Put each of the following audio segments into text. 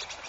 you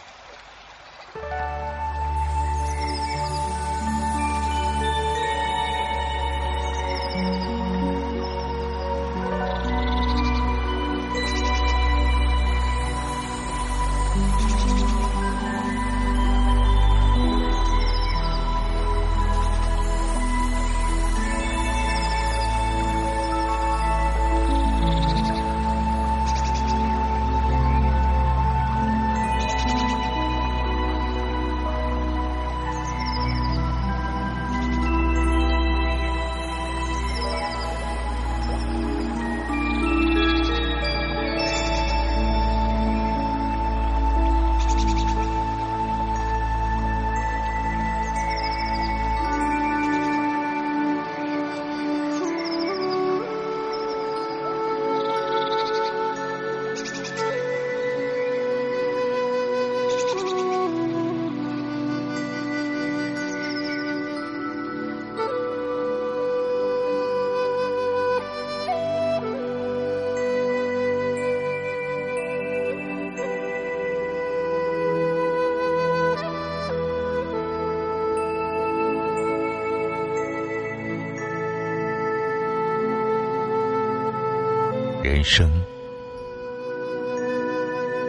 人生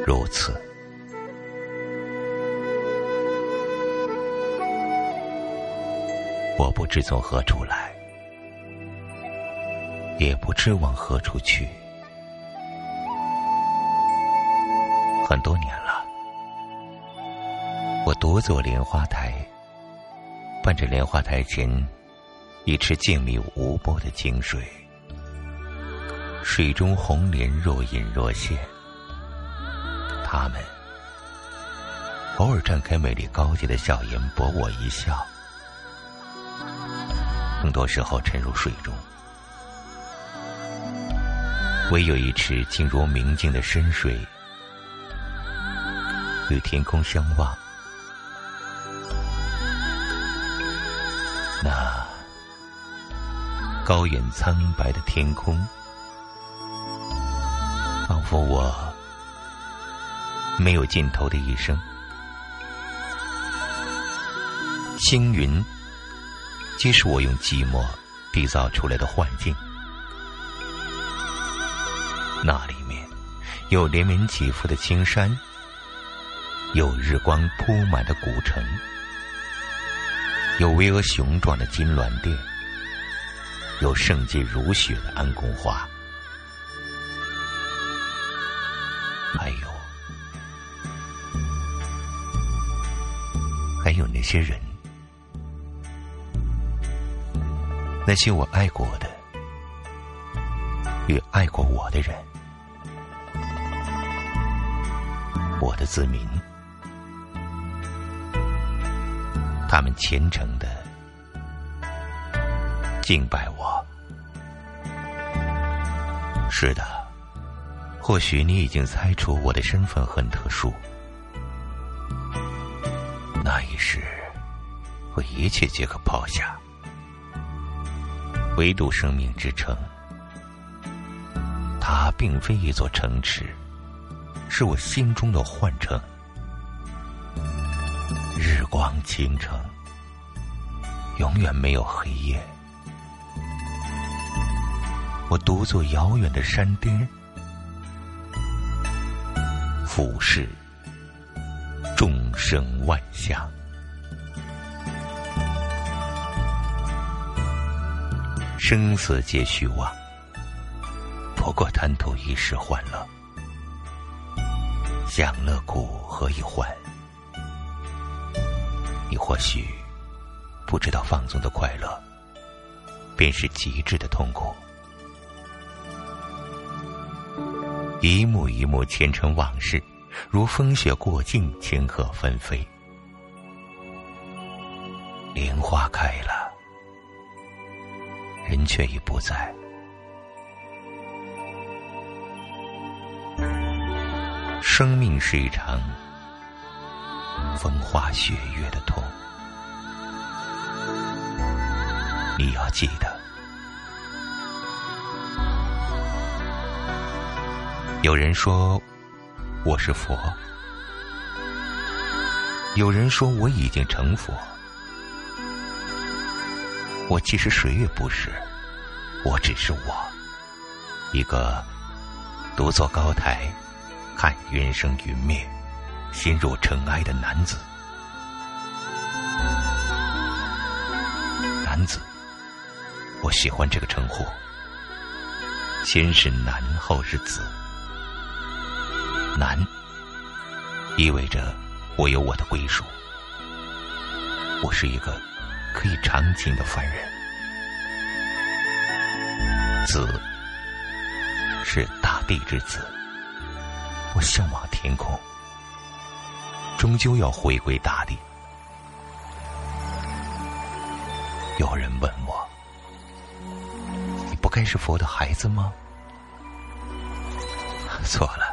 如此，我不知从何处来，也不知往何处去。很多年了，我独坐莲花台，伴着莲花台前一池静谧无波的清水。水中红莲若隐若现，他们偶尔绽开美丽高洁的笑颜，博我一笑。更多时候沉入水中，唯有一池静如明镜的深水，与天空相望。那高远苍白的天空。仿佛我没有尽头的一生，星云皆是我用寂寞缔造出来的幻境。那里面有连绵起伏的青山，有日光铺满的古城，有巍峨雄壮的金銮殿，有圣洁如雪的安宫花。还有，还有那些人，那些我爱过的，与爱过我的人，我的子民，他们虔诚的敬拜我。是的。或许你已经猜出我的身份很特殊。那一世，我一切皆可抛下，唯独生命之城。它并非一座城池，是我心中的幻城。日光倾城，永远没有黑夜。我独坐遥远的山巅。俯视众生万象，生死皆虚妄，不过贪图一时欢乐。享乐苦何以欢？你或许不知道，放纵的快乐便是极致的痛苦。一幕一幕前尘往事，如风雪过境，千鹤纷飞。莲花开了，人却已不在。生命是一场风花雪月的痛，你要记得。有人说我是佛，有人说我已经成佛，我其实谁也不是，我只是我，一个独坐高台，看云生云灭，心若尘埃的男子。男子，我喜欢这个称呼。先是男，后是子。男，意味着我有我的归属，我是一个可以长情的凡人。子，是大地之子，我向往天空，终究要回归大地。有人问我：“你不该是佛的孩子吗？” 错了，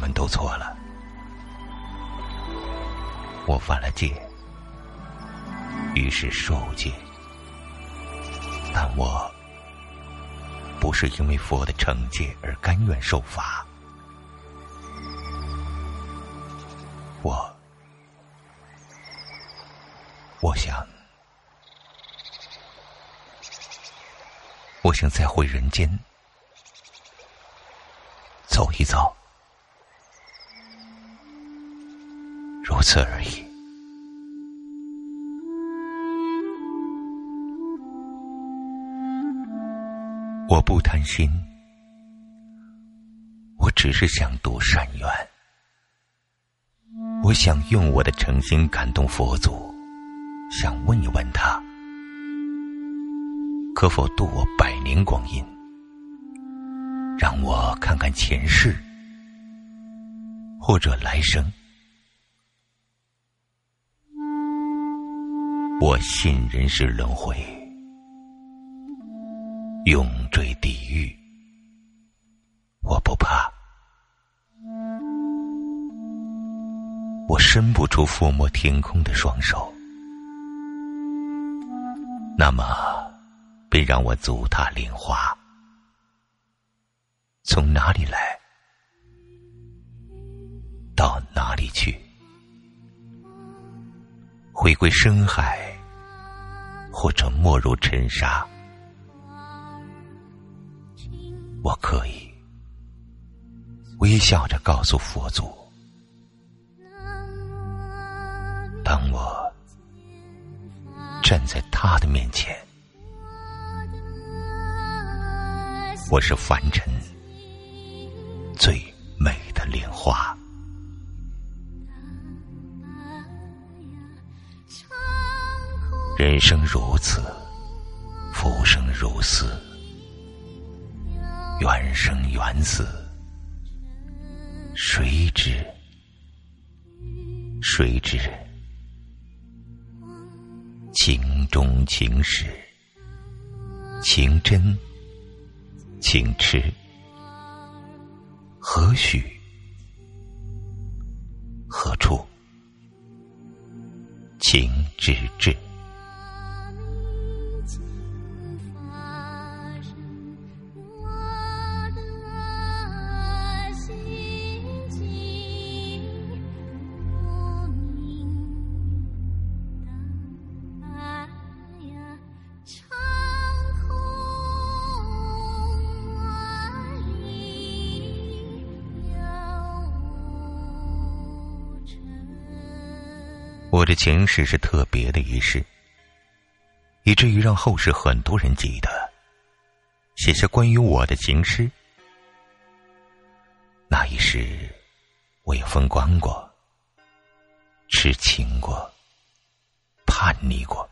我们都错了。我犯了戒，于是受戒，但我不是因为佛的惩戒而甘愿受罚。我。我想，我想再回人间走一走，如此而已。我不贪心，我只是想度善缘。我想用我的诚心感动佛祖。想问一问他，可否度我百年光阴，让我看看前世或者来生。我信人世轮回，永坠地狱，我不怕。我伸不出抚摸天空的双手。那么，便让我足踏莲花，从哪里来，到哪里去，回归深海，或者没入尘沙，我可以微笑着告诉佛祖：当我。站在他的面前，我是凡尘最美的莲花。人生如此，浮生如斯，缘生缘死，谁知？谁知？情中情始，情真，情痴，何许？何处？情至至。我的前世是特别的一世，以至于让后世很多人记得，写下关于我的情诗。那一世，我也风光过，痴情过，叛逆过。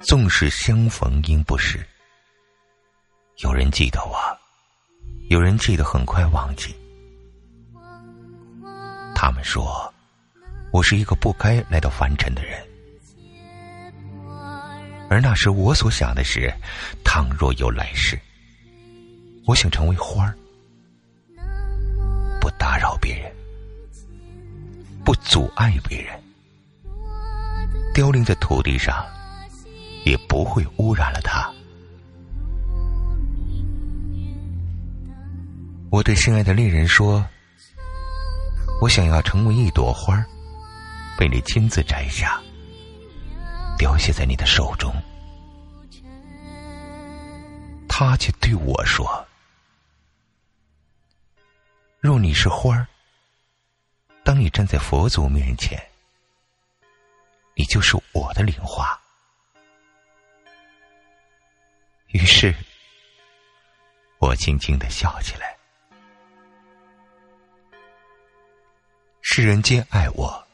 纵使相逢应不识，有人记得我，有人记得很快忘记。他们说，我是一个不该来到凡尘的人，而那时我所想的是，倘若有来世，我想成为花儿，不打扰别人，不阻碍别人，凋零在土地上，也不会污染了它。我对心爱的恋人说。我想要成为一朵花儿，被你亲自摘下，凋谢在你的手中。他却对我说：“若你是花儿，当你站在佛祖面前，你就是我的莲花。”于是，我轻轻的笑起来。世人皆爱我，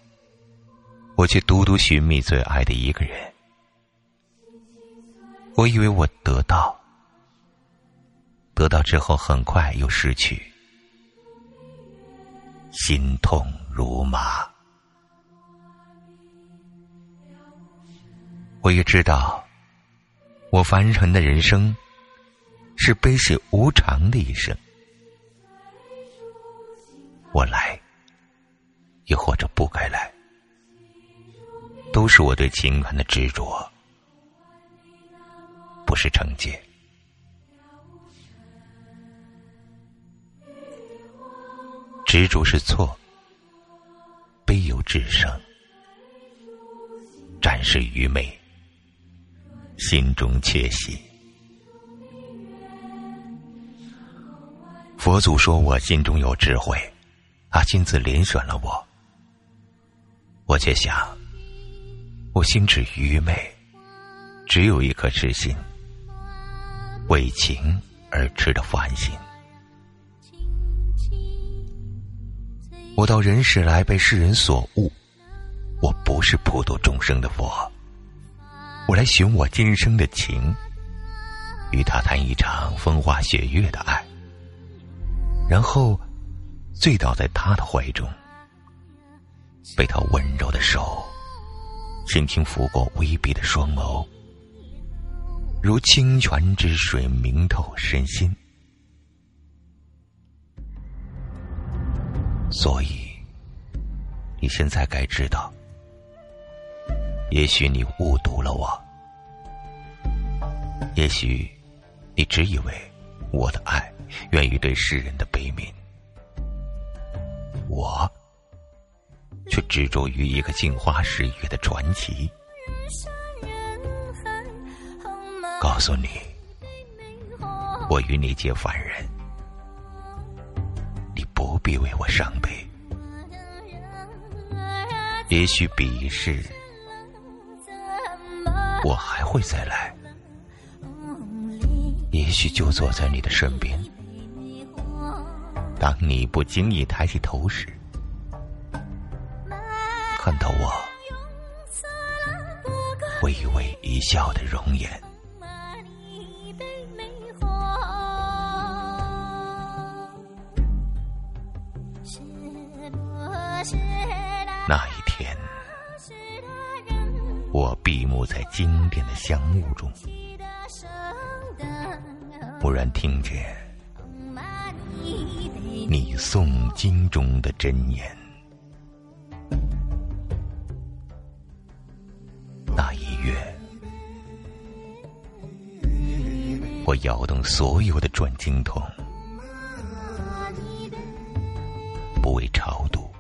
我却独独寻觅最爱的一个人。我以为我得到，得到之后很快又失去，心痛如麻。我也知道。我凡尘的人生，是悲喜无常的一生。我来，又或者不该来，都是我对情感的执着，不是惩戒。执着是错，悲由智生，展示愚昧。心中窃喜。佛祖说我心中有智慧，他亲自遴选了我。我却想，我心智愚昧，只有一颗痴心，为情而痴的凡心。我到人世来被世人所误，我不是普度众生的佛。我来寻我今生的情，与他谈一场风花雪月的爱，然后醉倒在他的怀中，被他温柔的手轻轻拂过微闭的双眸，如清泉之水明透身心。所以，你现在该知道。也许你误读了我，也许你只以为我的爱源于对世人的悲悯，我却执着于一个镜花水月的传奇。告诉你，我与你皆凡人，你不必为我伤悲。也许彼世。我还会再来，也许就坐在你的身边。当你不经意抬起头时，看到我微微一笑的容颜。那一天。我闭目在经典的香雾中，忽然听见你诵经中的真言。我摇动所有的转经筒，不为超度，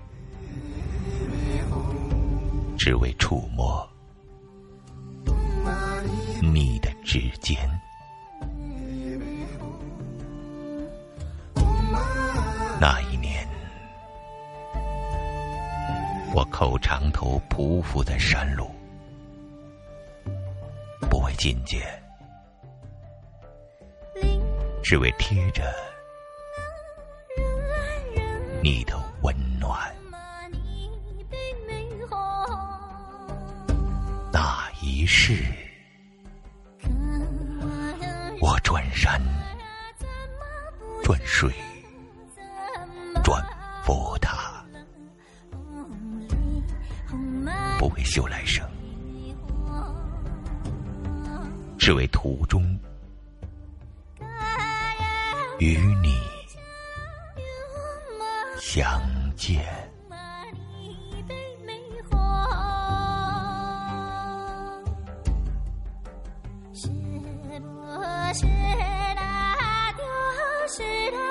只为触摸。你的指尖，那一年，我叩长头匍匐在山路，不为觐见，只为贴着你的温暖。那一世。我转山，转水，转佛塔，不为修来生，只为途中与你相见。是那丢失的